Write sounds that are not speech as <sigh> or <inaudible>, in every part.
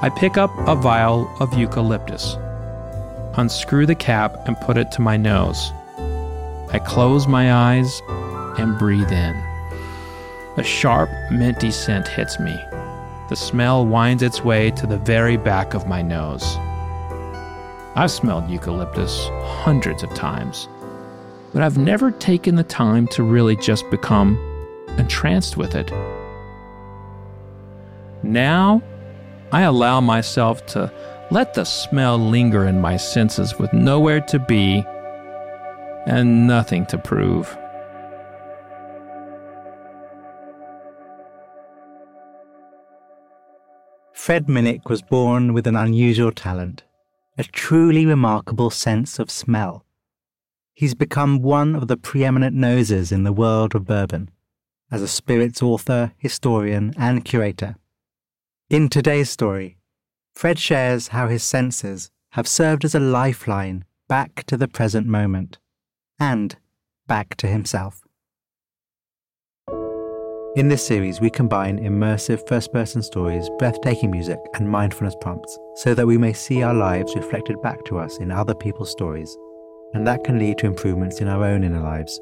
I pick up a vial of eucalyptus, unscrew the cap, and put it to my nose. I close my eyes and breathe in. A sharp, minty scent hits me. The smell winds its way to the very back of my nose. I've smelled eucalyptus hundreds of times, but I've never taken the time to really just become entranced with it. Now, I allow myself to let the smell linger in my senses with nowhere to be and nothing to prove. Fred Minnick was born with an unusual talent, a truly remarkable sense of smell. He's become one of the preeminent noses in the world of bourbon, as a spirits author, historian, and curator. In today's story, Fred shares how his senses have served as a lifeline back to the present moment and back to himself. In this series, we combine immersive first person stories, breathtaking music, and mindfulness prompts so that we may see our lives reflected back to us in other people's stories, and that can lead to improvements in our own inner lives.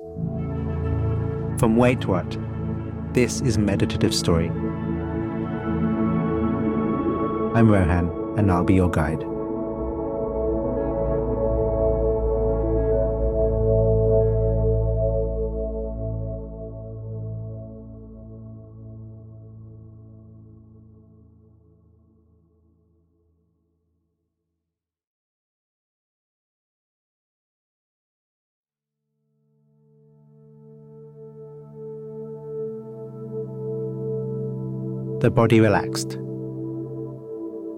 From WaitWhat, this is Meditative Story I'm Rohan, and I'll be your guide. The body relaxed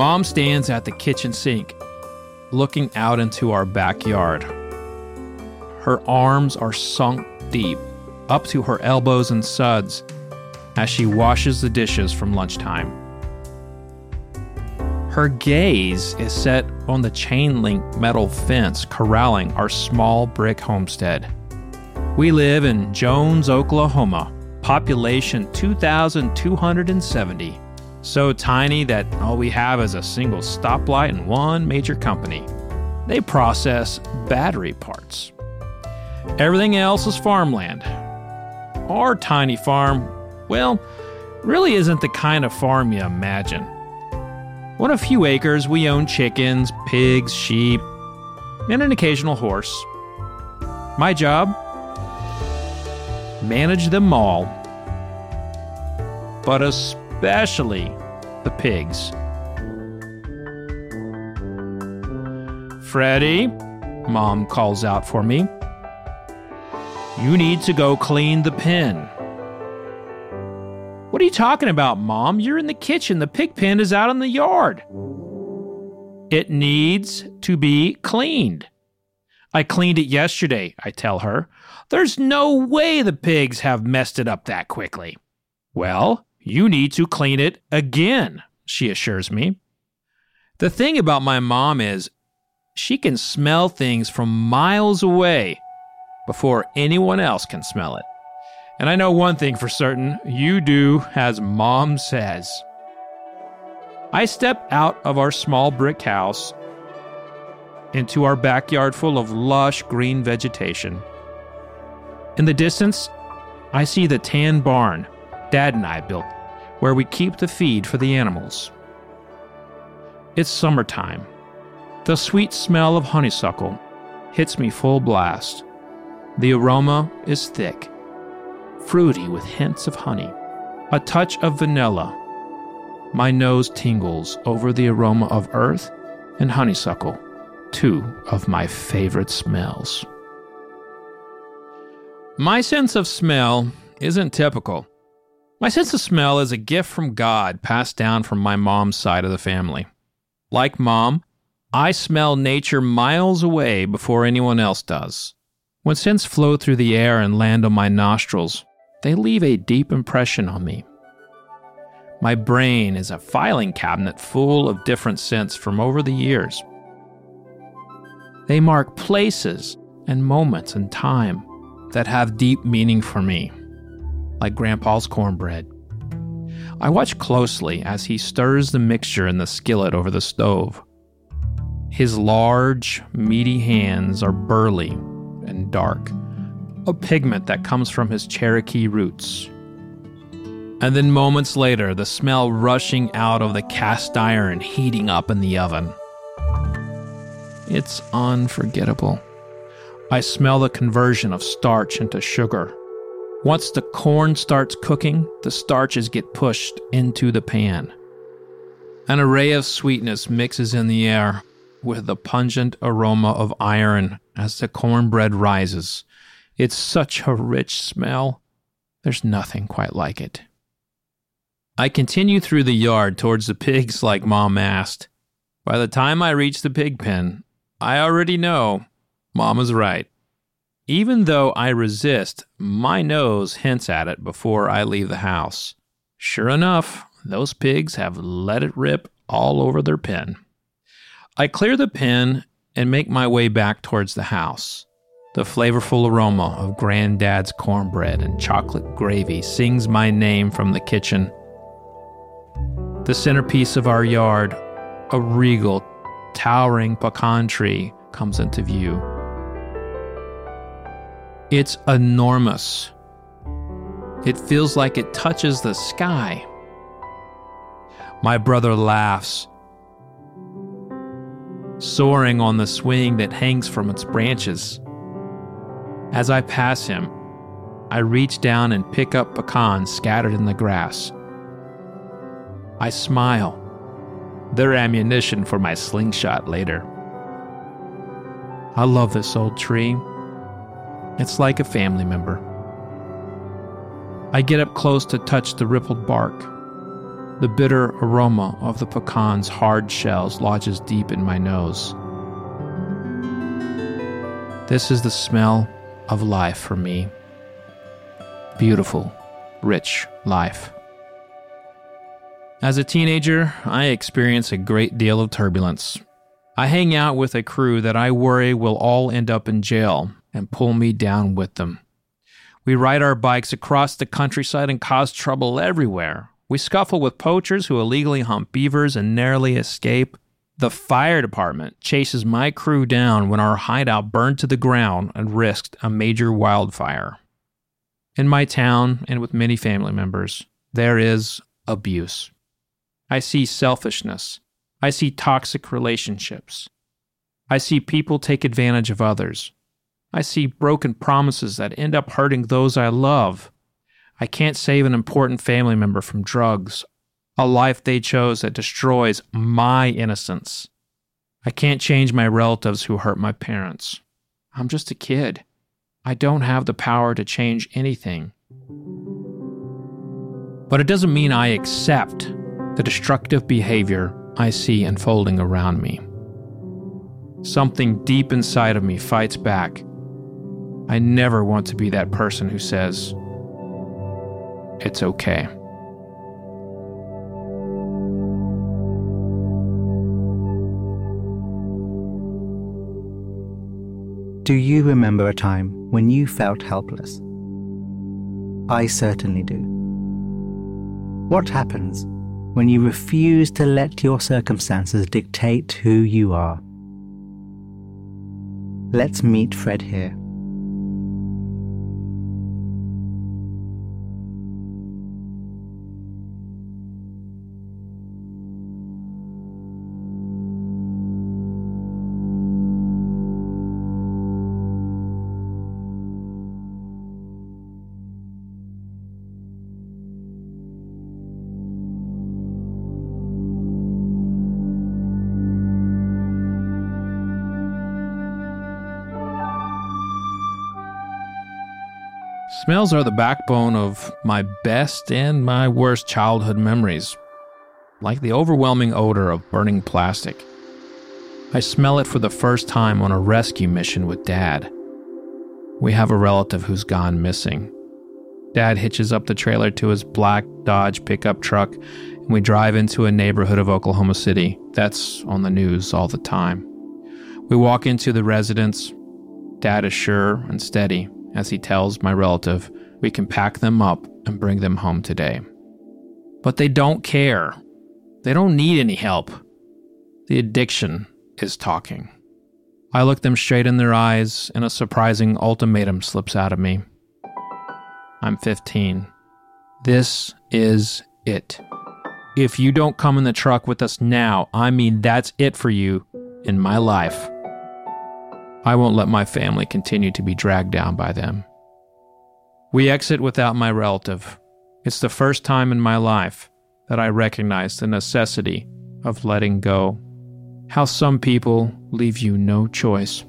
Mom stands at the kitchen sink, looking out into our backyard. Her arms are sunk deep, up to her elbows in suds, as she washes the dishes from lunchtime. Her gaze is set on the chain link metal fence corralling our small brick homestead. We live in Jones, Oklahoma, population 2,270 so tiny that all we have is a single stoplight and one major company. They process battery parts. Everything else is farmland. Our tiny farm, well, really isn't the kind of farm you imagine. On a few acres, we own chickens, pigs, sheep, and an occasional horse. My job? Manage them all. But especially especially the pigs. Freddie, Mom calls out for me. You need to go clean the pen. What are you talking about, Mom? You're in the kitchen. The pig pen is out in the yard. It needs to be cleaned. I cleaned it yesterday, I tell her. There's no way the pigs have messed it up that quickly. Well, you need to clean it again, she assures me. The thing about my mom is she can smell things from miles away before anyone else can smell it. And I know one thing for certain you do as mom says. I step out of our small brick house into our backyard full of lush green vegetation. In the distance, I see the tan barn Dad and I built, where we keep the feed for the animals. It's summertime. The sweet smell of honeysuckle hits me full blast. The aroma is thick, fruity with hints of honey, a touch of vanilla. My nose tingles over the aroma of earth and honeysuckle, two of my favorite smells. My sense of smell isn't typical. My sense of smell is a gift from God passed down from my mom's side of the family. Like mom, I smell nature miles away before anyone else does. When scents flow through the air and land on my nostrils, they leave a deep impression on me. My brain is a filing cabinet full of different scents from over the years. They mark places and moments in time that have deep meaning for me, like Grandpa's cornbread. I watch closely as he stirs the mixture in the skillet over the stove. His large, meaty hands are burly and dark, a pigment that comes from his Cherokee roots. And then moments later, the smell rushing out of the cast iron heating up in the oven. It's unforgettable. I smell the conversion of starch into sugar. Once the corn starts cooking, the starches get pushed into the pan. An array of sweetness mixes in the air with the pungent aroma of iron as the cornbread rises. It's such a rich smell. There's nothing quite like it. I continue through the yard towards the pigs like Mom asked. By the time I reach the pig pen, I already know Mom is right. Even though I resist, my nose hints at it before I leave the house. Sure enough, those pigs have let it rip all over their pen. I clear the pen and make my way back towards the house. The flavorful aroma of Granddad's cornbread and chocolate gravy sings my name from the kitchen. The centerpiece of our yard, a regal, towering pecan tree, comes into view. It's enormous. It feels like it touches the sky. My brother laughs soaring on the swing that hangs from its branches. As I pass him, I reach down and pick up pecans scattered in the grass. I smile. They're ammunition for my slingshot later. I love this old tree. It's like a family member. I get up close to touch the rippled bark. The bitter aroma of the pecan's hard shells lodges deep in my nose. This is the smell of life for me. Beautiful, rich life. As a teenager, I experience a great deal of turbulence. I hang out with a crew that I worry will all end up in jail and pull me down with them. We ride our bikes across the countryside and cause trouble everywhere. We scuffle with poachers who illegally hunt beavers and narrowly escape. The fire department chases my crew down when our hideout burned to the ground and risked a major wildfire. In my town and with many family members, there is abuse. I see selfishness. I see toxic relationships. I see people take advantage of others. I see broken promises that end up hurting those I love. I can't save an important family member from drugs, a life they chose that destroys my innocence. I can't change my relatives who hurt my parents. I'm just a kid. I don't have the power to change anything. But it doesn't mean I accept the destructive behavior I see unfolding around me. Something deep inside of me fights back. I never want to be that person who says, It's okay. Do you remember a time when you felt helpless? I certainly do. What happens when you refuse to let your circumstances dictate who you are? Let's meet Fred here. Smells are the backbone of my best and my worst childhood memories, like the overwhelming odor of burning plastic. I smell it for the first time on a rescue mission with Dad. We have a relative who's gone missing. Dad hitches up the trailer to his black Dodge pickup truck, and we drive into a neighborhood of Oklahoma City that's on the news all the time. We walk into the residence. Dad is sure and steady as he tells my relative we can pack them up and bring them home today. But they don't care. They don't need any help. The addiction is talking. I look them straight in their eyes, and a surprising ultimatum slips out of me. I'm 15. This is it. If you don't come in the truck with us now, I mean that's it for you in my life. I won't let my family continue to be dragged down by them. We exit without my relative. It's the first time in my life that I recognize the necessity of letting go. How some people leave you no choice.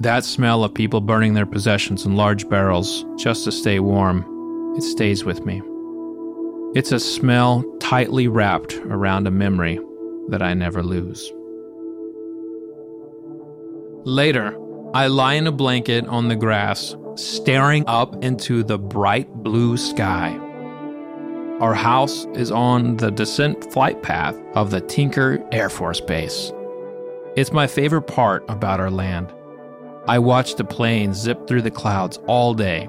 That smell of people burning their possessions in large barrels just to stay warm, it stays with me. It's a smell tightly wrapped around a memory that I never lose. Later, I lie in a blanket on the grass, staring up into the bright blue sky. Our house is on the descent flight path of the Tinker Air Force Base. It's my favorite part about our land. I watch the planes zip through the clouds all day.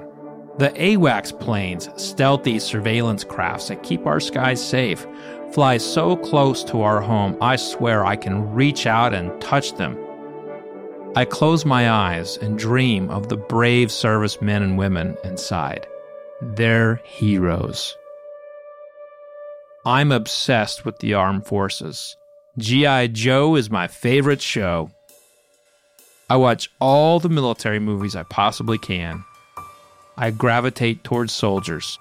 The AWACS planes, stealthy surveillance crafts that keep our skies safe, fly so close to our home, I swear I can reach out and touch them I close my eyes and dream of the brave servicemen and women inside. They're heroes. I'm obsessed with the armed forces. G.I. Joe is my favorite show. I watch all the military movies I possibly can. I gravitate towards soldiers.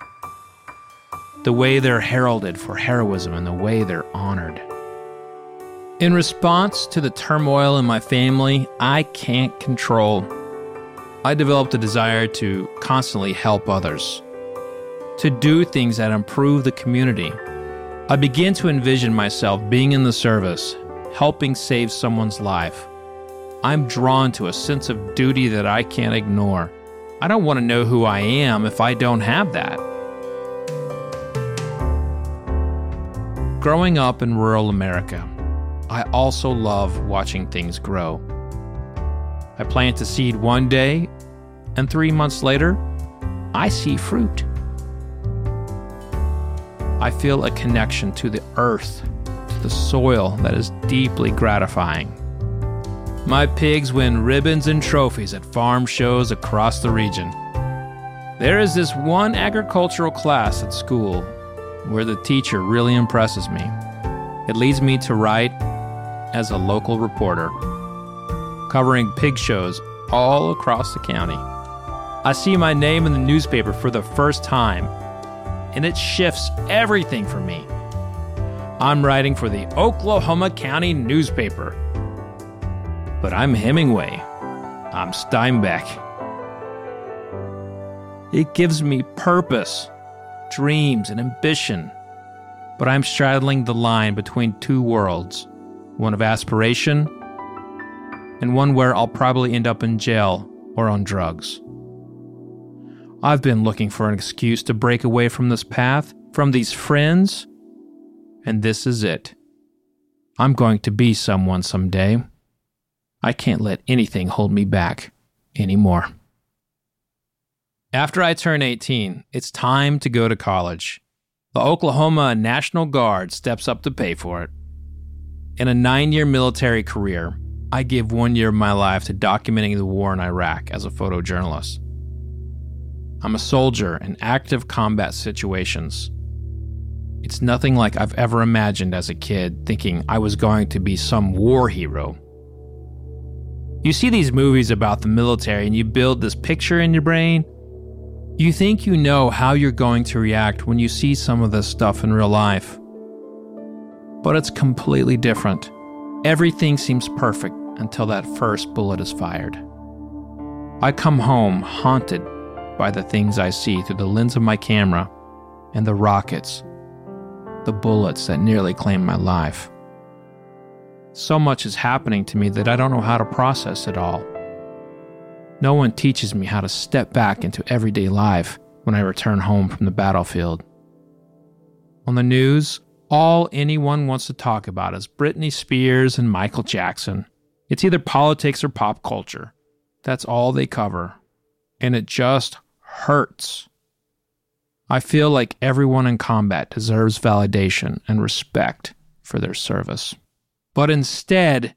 The way they're heralded for heroism and the way they're honored. In response to the turmoil in my family, I can't control. I developed a desire to constantly help others, to do things that improve the community. I began to envision myself being in the service, helping save someone's life. I'm drawn to a sense of duty that I can't ignore. I don't want to know who I am if I don't have that. Growing up in rural America, I also love watching things grow. I plant a seed one day, and three months later, I see fruit. I feel a connection to the earth, to the soil that is deeply gratifying. My pigs win ribbons and trophies at farm shows across the region. There is this one agricultural class at school where the teacher really impresses me. It leads me to write as a local reporter, covering pig shows all across the county. I see my name in the newspaper for the first time, and it shifts everything for me. I'm writing for the Oklahoma County newspaper. But I'm Hemingway. I'm Steinbeck. It gives me purpose. dreams, and ambition. But I'm straddling the line between two worlds one of aspiration and one where I'll probably end up in jail or on drugs. I've been looking for an excuse to break away from this path, from these friends, and this is it. I'm going to be someone someday. I can't let anything hold me back anymore. After I turn 18, it's time to go to college. The Oklahoma National Guard steps up to pay for it. In a nine year military career, I give one year of my life to documenting the war in Iraq as a photojournalist. I'm a soldier in active combat situations. It's nothing like I've ever imagined as a kid, thinking I was going to be some war hero. You see these movies about the military and you build this picture in your brain. You think you know how you're going to react when you see some of this stuff in real life. But it's completely different. Everything seems perfect until that first bullet is fired. I come home haunted by the things I see through the lens of my camera and the rockets, the bullets that nearly claimed my life. So much is happening to me that I don't know how to process it all. No one teaches me how to step back into everyday life when I return home from the battlefield. On the news, all anyone wants to talk about is Britney Spears and Michael Jackson. It's either politics or pop culture. That's all they cover. And it just hurts. I feel like everyone in combat deserves validation and respect for their service. But instead,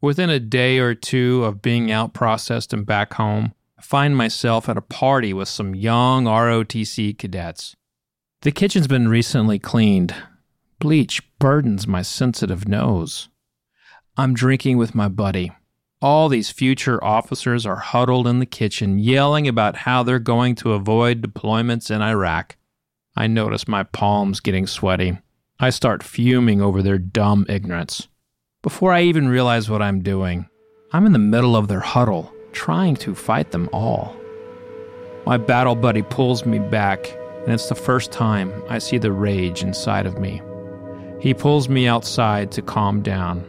within a day or two of being out processed and back home, I find myself at a party with some young ROTC cadets. The kitchen's been recently cleaned. Bleach burdens my sensitive nose. I'm drinking with my buddy. All these future officers are huddled in the kitchen, yelling about how they're going to avoid deployments in Iraq. I notice my palms getting sweaty. I start fuming over their dumb ignorance. Before I even realize what I'm doing, I'm in the middle of their huddle, trying to fight them all. My battle buddy pulls me back, and it's the first time I see the rage inside of me. He pulls me outside to calm down.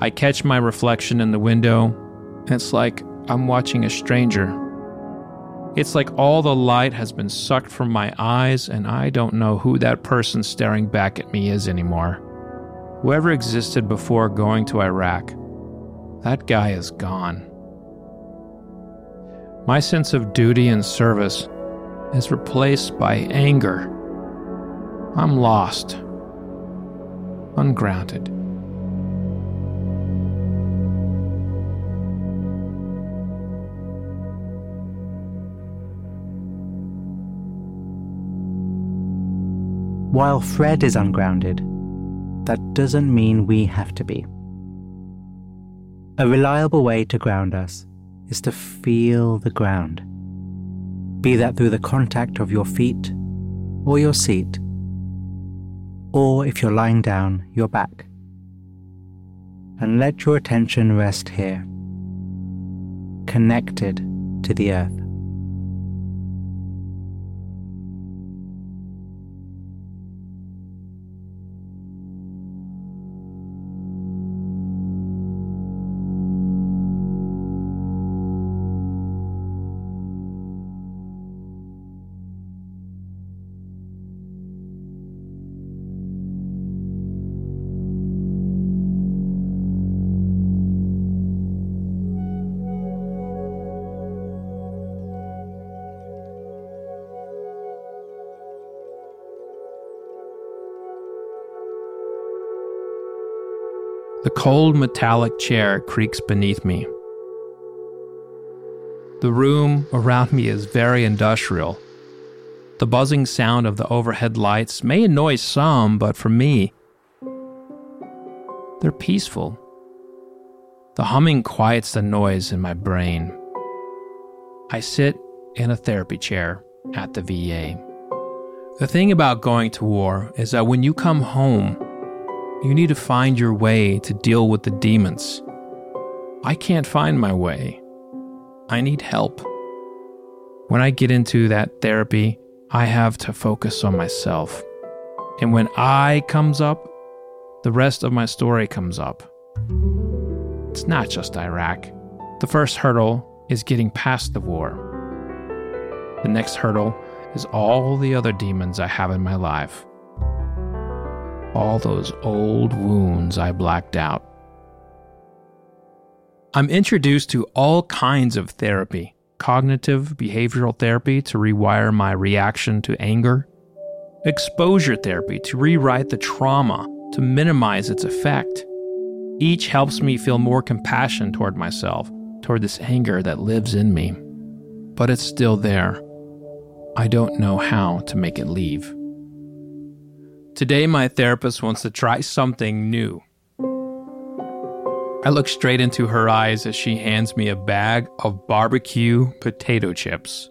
I catch my reflection in the window, it's like I'm watching a stranger. It's like all the light has been sucked from my eyes, and I don't know who that person staring back at me is anymore. Whoever existed before going to Iraq, that guy is gone. My sense of duty and service is replaced by anger. I'm lost, ungrounded. While Fred is ungrounded, that doesn't mean we have to be. A reliable way to ground us is to feel the ground, be that through the contact of your feet or your seat, or if you're lying down, your back. And let your attention rest here, connected to the earth. The cold metallic chair creaks beneath me. The room around me is very industrial. The buzzing sound of the overhead lights may annoy some, but for me, they're peaceful. The humming quiets the noise in my brain. I sit in a therapy chair at the VA. The thing about going to war is that when you come home, you need to find your way to deal with the demons. I can't find my way. I need help. When I get into that therapy, I have to focus on myself. And when I comes up, the rest of my story comes up. It's not just Iraq. The first hurdle is getting past the war. The next hurdle is all the other demons I have in my life. All those old wounds I blacked out. I'm introduced to all kinds of therapy cognitive behavioral therapy to rewire my reaction to anger, exposure therapy to rewrite the trauma to minimize its effect. Each helps me feel more compassion toward myself, toward this anger that lives in me. But it's still there. I don't know how to make it leave. Today, my therapist wants to try something new. I look straight into her eyes as she hands me a bag of barbecue potato chips.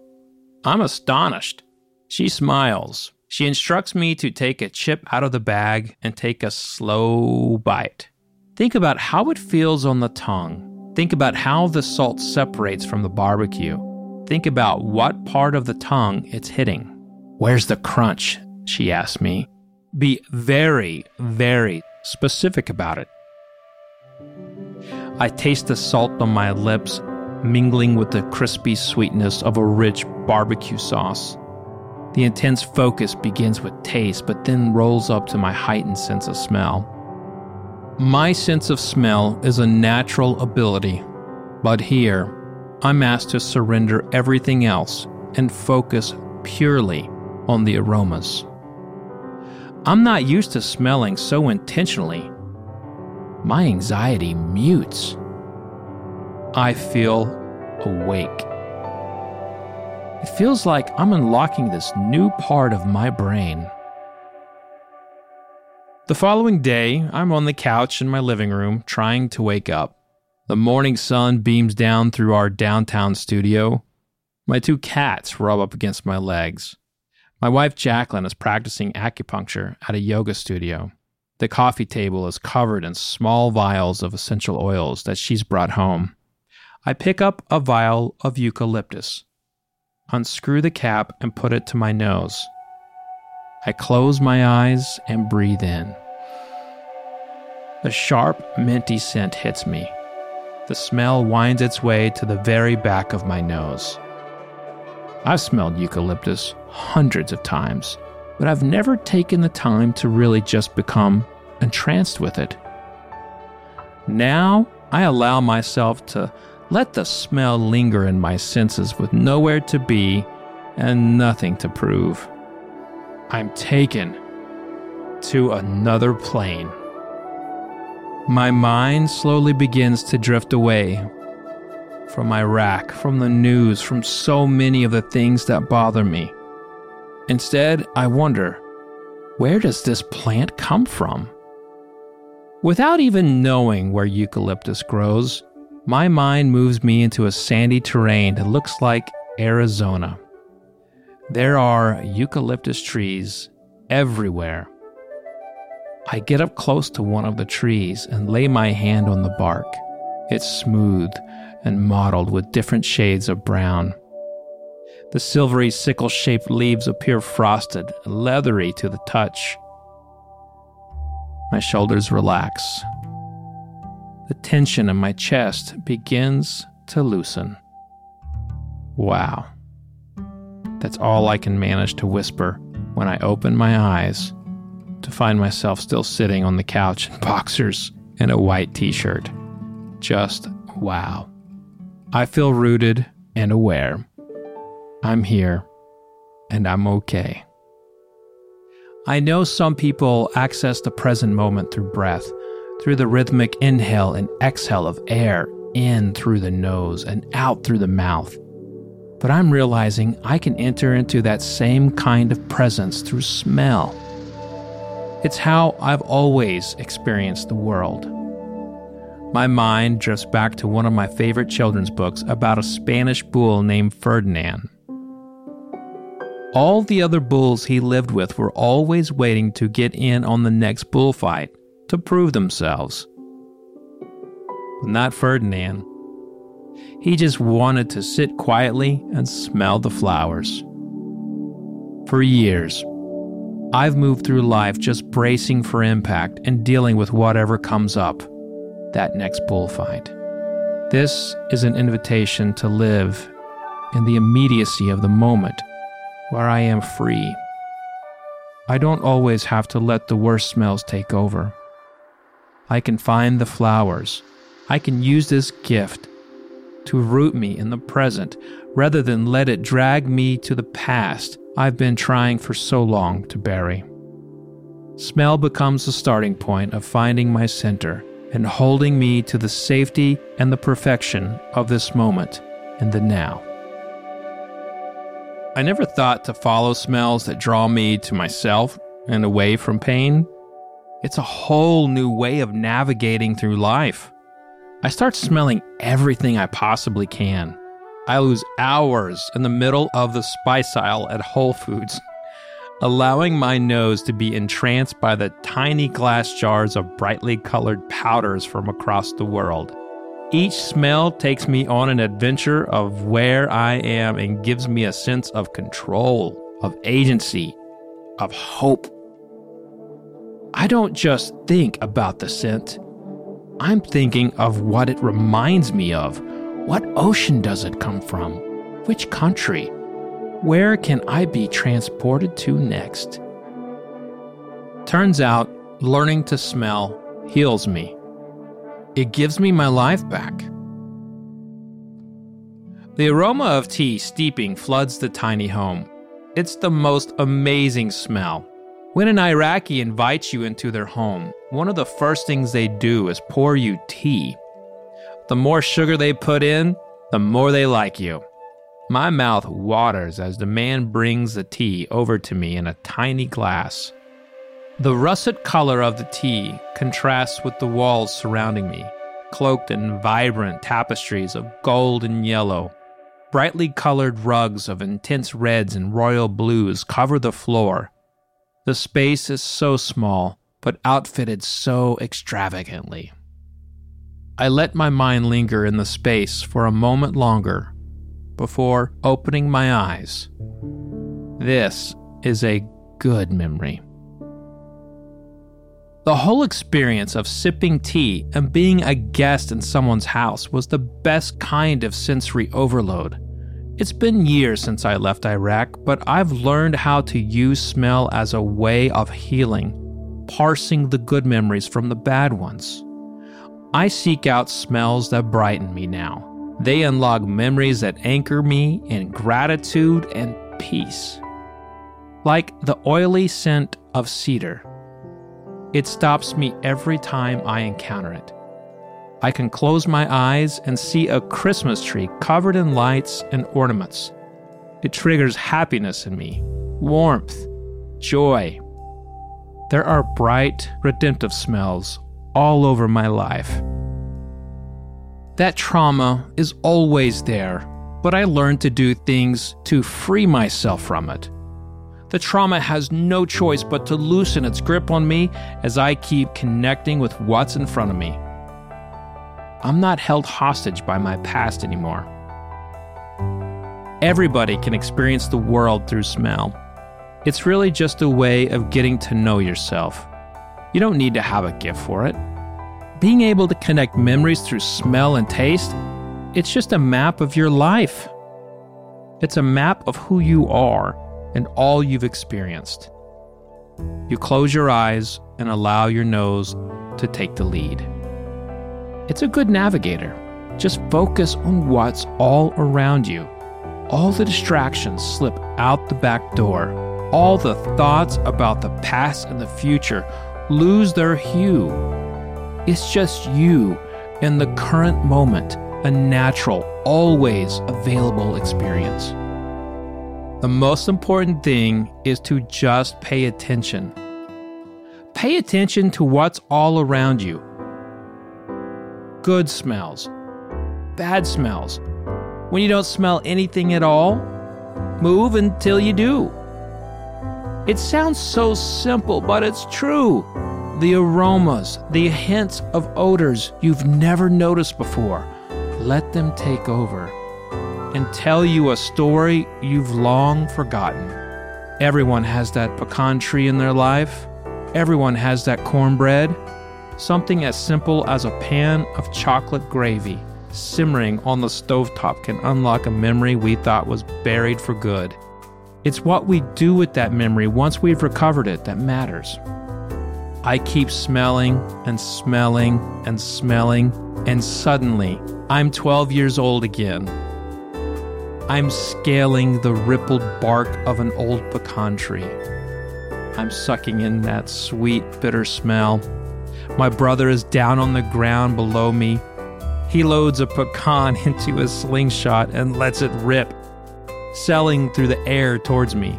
I'm astonished. She smiles. She instructs me to take a chip out of the bag and take a slow bite. Think about how it feels on the tongue. Think about how the salt separates from the barbecue. Think about what part of the tongue it's hitting. Where's the crunch? She asks me. Be very, very specific about it. I taste the salt on my lips, mingling with the crispy sweetness of a rich barbecue sauce. The intense focus begins with taste, but then rolls up to my heightened sense of smell. My sense of smell is a natural ability, but here, I'm asked to surrender everything else and focus purely on the aromas. I'm not used to smelling so intentionally. My anxiety mutes. I feel awake. It feels like I'm unlocking this new part of my brain. The following day, I'm on the couch in my living room trying to wake up. The morning sun beams down through our downtown studio. My two cats rub up against my legs. My wife Jacqueline is practicing acupuncture at a yoga studio. The coffee table is covered in small vials of essential oils that she's brought home. I pick up a vial of eucalyptus, unscrew the cap, and put it to my nose. I close my eyes and breathe in. The sharp, minty scent hits me. The smell winds its way to the very back of my nose. I've smelled eucalyptus hundreds of times, but I've never taken the time to really just become entranced with it. Now I allow myself to let the smell linger in my senses with nowhere to be and nothing to prove. I'm taken to another plane. My mind slowly begins to drift away from Iraq, from the news, from so many of the things that bother me. Instead, I wonder where does this plant come from? Without even knowing where eucalyptus grows, my mind moves me into a sandy terrain that looks like Arizona. There are eucalyptus trees everywhere. I get up close to one of the trees and lay my hand on the bark. It's smooth and mottled with different shades of brown. The silvery sickle shaped leaves appear frosted leathery to the touch. My shoulders relax. The tension in my chest begins to loosen. Wow. That's all I can manage to whisper when I open my eyes to find myself still sitting on the couch in <laughs> boxers and a white t shirt. Just wow. I feel rooted and aware. I'm here and I'm okay. I know some people access the present moment through breath, through the rhythmic inhale and exhale of air in through the nose and out through the mouth. But I'm realizing I can enter into that same kind of presence through smell. It's how I've always experienced the world. My mind drifts back to one of my favorite children's books about a Spanish bull named Ferdinand. All the other bulls he lived with were always waiting to get in on the next bullfight to prove themselves. But not Ferdinand. He just wanted to sit quietly and smell the flowers. For years, I've moved through life just bracing for impact and dealing with whatever comes up that next bullfight. This is an invitation to live in the immediacy of the moment where I am free. I don't always have to let the worst smells take over. I can find the flowers. I can use this gift to root me in the present rather than let it drag me to the past I've been trying for so long to bury. Smell becomes the starting point of finding my center and holding me to the safety and the perfection of this moment and the now. I never thought to follow smells that draw me to myself and away from pain. It's a whole new way of navigating through life. I start smelling everything I possibly can. I lose hours in the middle of the spice aisle at Whole Foods, allowing my nose to be entranced by the tiny glass jars of brightly colored powders from across the world. Each smell takes me on an adventure of where I am and gives me a sense of control, of agency, of hope. I don't just think about the scent, I'm thinking of what it reminds me of what ocean does it come from? Which country? Where can I be transported to next? Turns out, learning to smell heals me. It gives me my life back. The aroma of tea steeping floods the tiny home. It's the most amazing smell. When an Iraqi invites you into their home, one of the first things they do is pour you tea the more sugar they put in, the more they like you. My mouth waters as the man brings the tea over to me in a tiny glass. The russet color of the tea contrasts with the walls surrounding me, cloaked in vibrant tapestries of gold and yellow. Brightly colored rugs of intense reds and royal blues cover the floor. The space is so small, but outfitted so extravagantly. I let my mind linger in the space for a moment longer before opening my eyes. This is a good memory. The whole experience of sipping tea and being a guest in someone's house was the best kind of sensory overload. It's been years since I left Iraq, but I've learned how to use smell as a way of healing, parsing the good memories from the bad ones. I seek out smells that brighten me now. They unlock memories that anchor me in gratitude and peace. Like the oily scent of cedar, it stops me every time I encounter it. I can close my eyes and see a Christmas tree covered in lights and ornaments. It triggers happiness in me, warmth, joy. There are bright, redemptive smells all over my life. That trauma is always there, but I learned to do things to free myself from it. The trauma has no choice but to loosen its grip on me as I keep connecting with what's in front of me. I'm not held hostage by my past anymore. Everybody can experience the world through smell. It's really just a way of getting to know yourself. You don't need to have a gift for it. Being able to connect memories through smell and taste, it's just a map of your life. It's a map of who you are and all you've experienced. You close your eyes and allow your nose to take the lead. It's a good navigator. Just focus on what's all around you. All the distractions slip out the back door. All the thoughts about the past and the future lose their hue. It's just you in the current moment, a natural, always available experience. The most important thing is to just pay attention. Pay attention to what's all around you good smells, bad smells. When you don't smell anything at all, move until you do. It sounds so simple, but it's true. The aromas, the hints of odors you've never noticed before, let them take over and tell you a story you've long forgotten. Everyone has that pecan tree in their life. Everyone has that cornbread. Something as simple as a pan of chocolate gravy simmering on the stovetop can unlock a memory we thought was buried for good. It's what we do with that memory once we've recovered it that matters. I keep smelling and smelling and smelling, and suddenly I'm 12 years old again. I'm scaling the rippled bark of an old pecan tree. I'm sucking in that sweet, bitter smell. My brother is down on the ground below me. He loads a pecan <laughs> into a slingshot and lets it rip, sailing through the air towards me.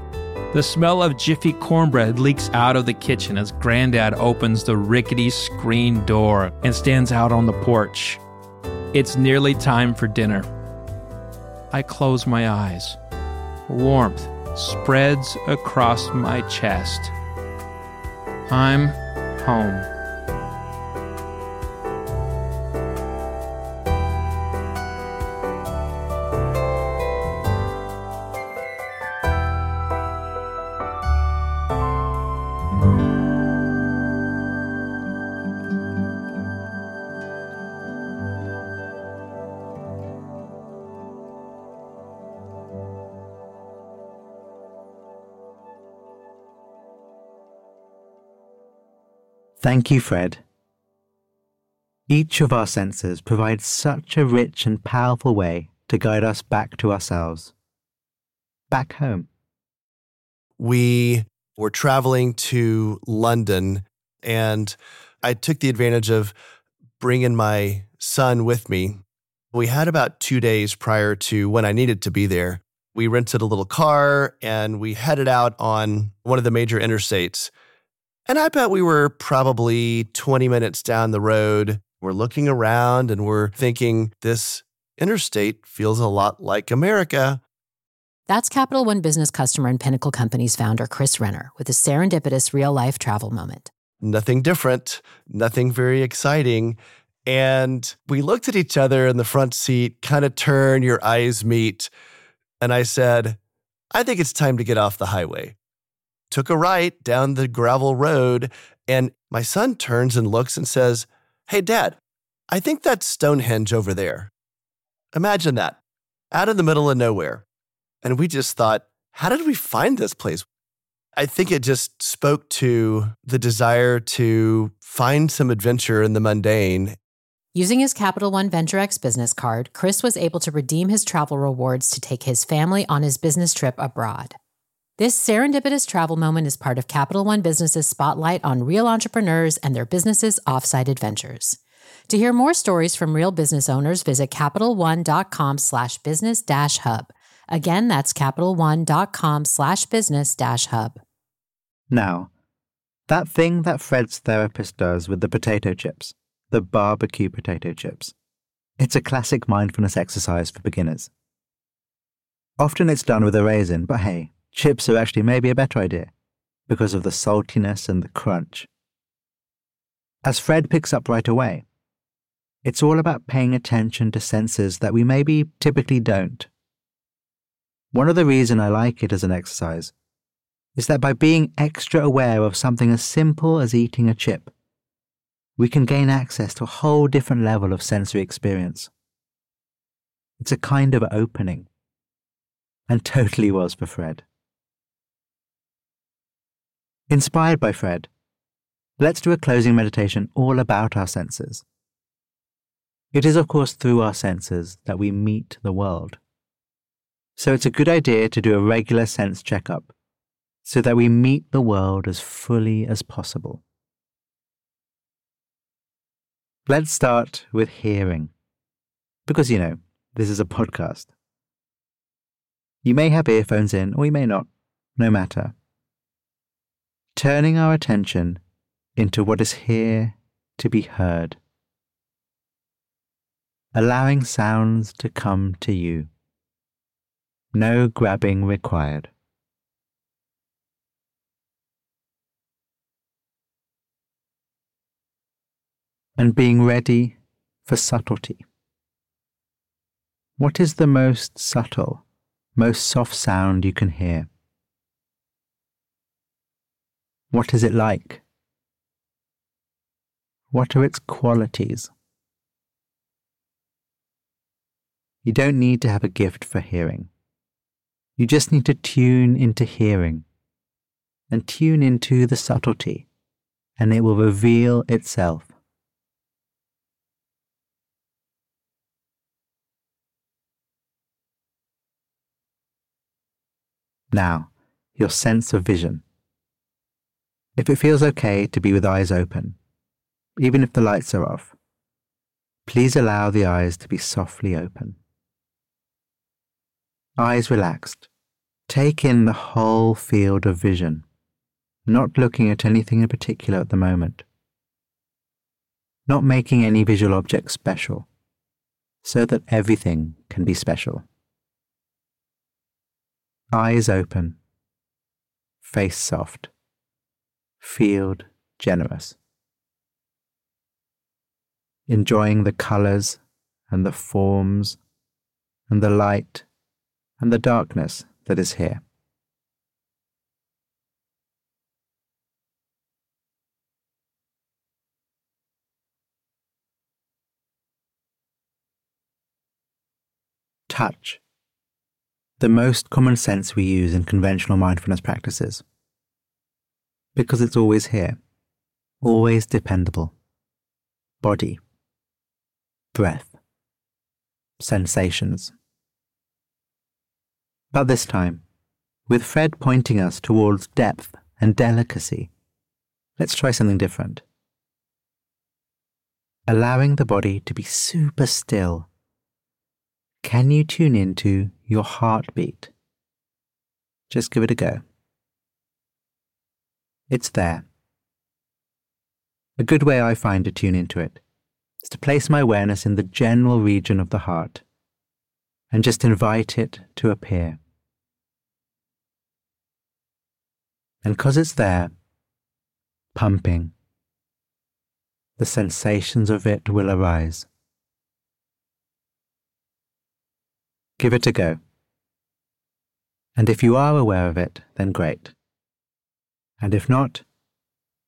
The smell of Jiffy cornbread leaks out of the kitchen as Granddad opens the rickety screen door and stands out on the porch. It's nearly time for dinner. I close my eyes. Warmth spreads across my chest. I'm home. Thank you, Fred. Each of our senses provides such a rich and powerful way to guide us back to ourselves, back home. We were traveling to London, and I took the advantage of bringing my son with me. We had about two days prior to when I needed to be there. We rented a little car and we headed out on one of the major interstates. And I bet we were probably 20 minutes down the road. We're looking around and we're thinking, this interstate feels a lot like America. That's Capital One business customer and Pinnacle Companies founder Chris Renner with a serendipitous real life travel moment. Nothing different, nothing very exciting. And we looked at each other in the front seat, kind of turn, your eyes meet. And I said, I think it's time to get off the highway took a right down the gravel road, and my son turns and looks and says, Hey, Dad, I think that's Stonehenge over there. Imagine that, out in the middle of nowhere. And we just thought, How did we find this place? I think it just spoke to the desire to find some adventure in the mundane. Using his Capital One Venture X business card, Chris was able to redeem his travel rewards to take his family on his business trip abroad. This serendipitous travel moment is part of Capital One Business's spotlight on real entrepreneurs and their businesses' offsite adventures. To hear more stories from real business owners, visit CapitalOne.com slash business dash hub. Again, that's CapitalOne.com slash business dash hub. Now, that thing that Fred's therapist does with the potato chips, the barbecue potato chips, it's a classic mindfulness exercise for beginners. Often it's done with a raisin, but hey, chips are actually maybe a better idea because of the saltiness and the crunch. As Fred picks up right away, it's all about paying attention to senses that we maybe typically don't. One of the reasons I like it as an exercise is that by being extra aware of something as simple as eating a chip, we can gain access to a whole different level of sensory experience. It's a kind of opening, and <laughs> totally was for Fred. Inspired by Fred, let's do a closing meditation all about our senses. It is, of course, through our senses that we meet the world. So it's a good idea to do a regular sense checkup so that we meet the world as fully as possible. Let's start with hearing, because you know, this is a podcast. You may have earphones in, or you may not, no matter turning our attention into what is here to be heard, allowing sounds to come to you. No grabbing required. And being ready for subtlety. What is the most subtle, most soft sound you can hear? What is it like? What are its qualities? You don't need to have a gift for hearing. You just need to tune into hearing and tune into the subtlety, and it will reveal itself. Now, your sense of vision. If it feels okay to be with eyes open, even if the lights are off, please allow the eyes to be softly open. Eyes relaxed. Take in the whole field of vision, not looking at anything in particular at the moment. Not making any visual object special, so that everything can be special. Eyes open, face soft, field generous. Enjoying the colors and the forms and the light and the darkness that is here. Touch. The most common sense we use in conventional mindfulness practices. Because it's always here, always dependable. Body, breath, sensations. But this time, with Fred pointing us towards depth and delicacy, let's try something different. Allowing the body to be super still. Can you tune into your heartbeat? Just give it a go. It's there. A good way I find to tune into it is to place my awareness in the general region of the heart and just invite it to appear. And because it's there, pumping, the sensations of it will arise. Give it a go. And if you are aware of it, then great. And if not,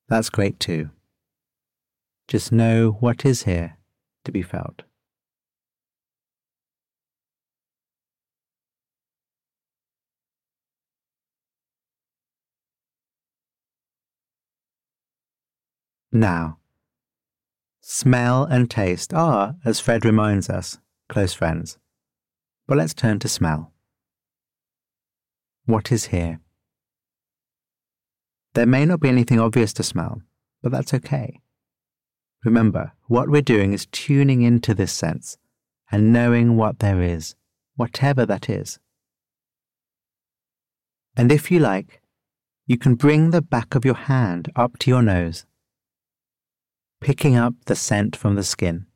that's great too. Just know what is here to be felt. Now, smell and taste are, as Fred reminds us, close friends. But let's turn to smell. What is here? There may not be anything obvious to smell, but that's okay. Remember, what we're doing is tuning into this sense and knowing what there is, whatever that is. And if you like, you can bring the back of your hand up to your nose picking up the scent from the skin.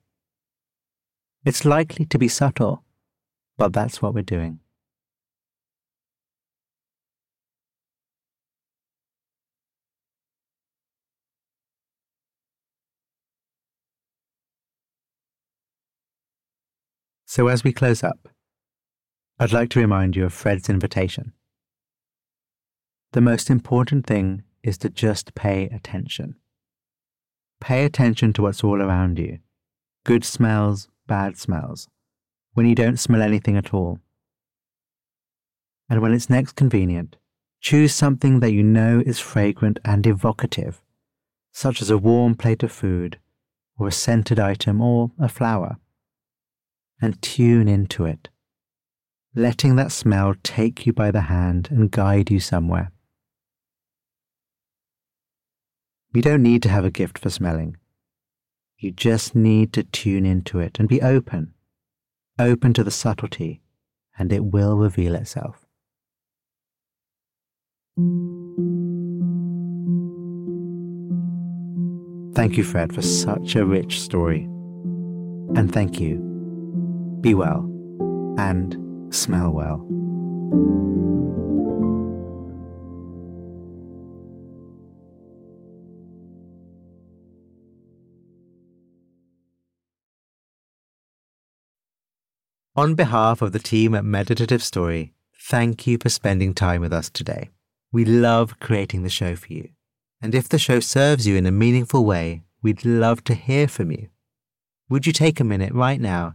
It's likely to be subtle, but that's what we're doing. So, as we close up, I'd like to remind you of Fred's invitation. The most important thing is to just pay attention. Pay attention to what's all around you good smells, bad smells, when you don't smell anything at all. And when it's next convenient, choose something that you know is fragrant and evocative, such as a warm plate of food, or a scented item, or a flower, and tune into it, letting that smell take you by the hand and guide you somewhere. You don't need to have a gift for smelling. You just need to tune into it and be open, open to the subtlety, and it will reveal itself. Thank you, Fred, for such a rich story. And thank you. Be well and smell well. On behalf of the team at Meditative Story, thank you for spending time with us today. We love creating the show for you. And if the show serves you in a meaningful way, we'd love to hear from you. Would you take a minute right now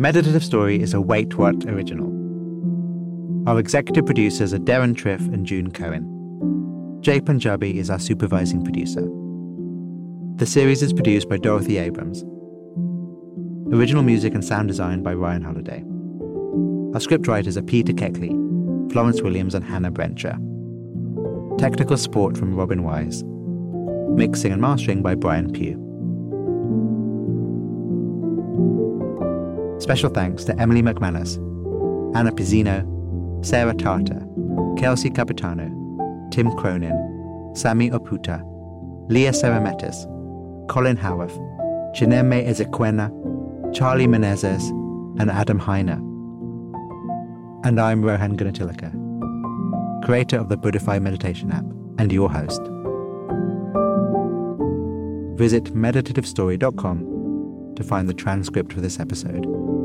Meditative Story is a WaitWhat original. Our executive producers are Deron Triff and June Cohen. Jay Punjabi is our supervising producer. The series is produced by Dorothy Abrams. Original music and sound design by Ryan Holladay. Our scriptwriters are Peter Keckley, Florence Williams, and Hannah Brencher. Technical support from Robin Wise. Mixing and mastering by Brian Pugh. Special thanks to Emily McManus, Anna Pizzino, Sarah Tartar, Kelsey Capitano, Tim Cronin, Sami Oputa, Leah Sarametis, Colin Howarth, Chineme Ezequena, Charlie Menezes, and Adam Heiner. And I'm Rohan Gunatilaka, creator of the Buddhify meditation app and your host. Visit meditativestory.com to find the transcript for this episode.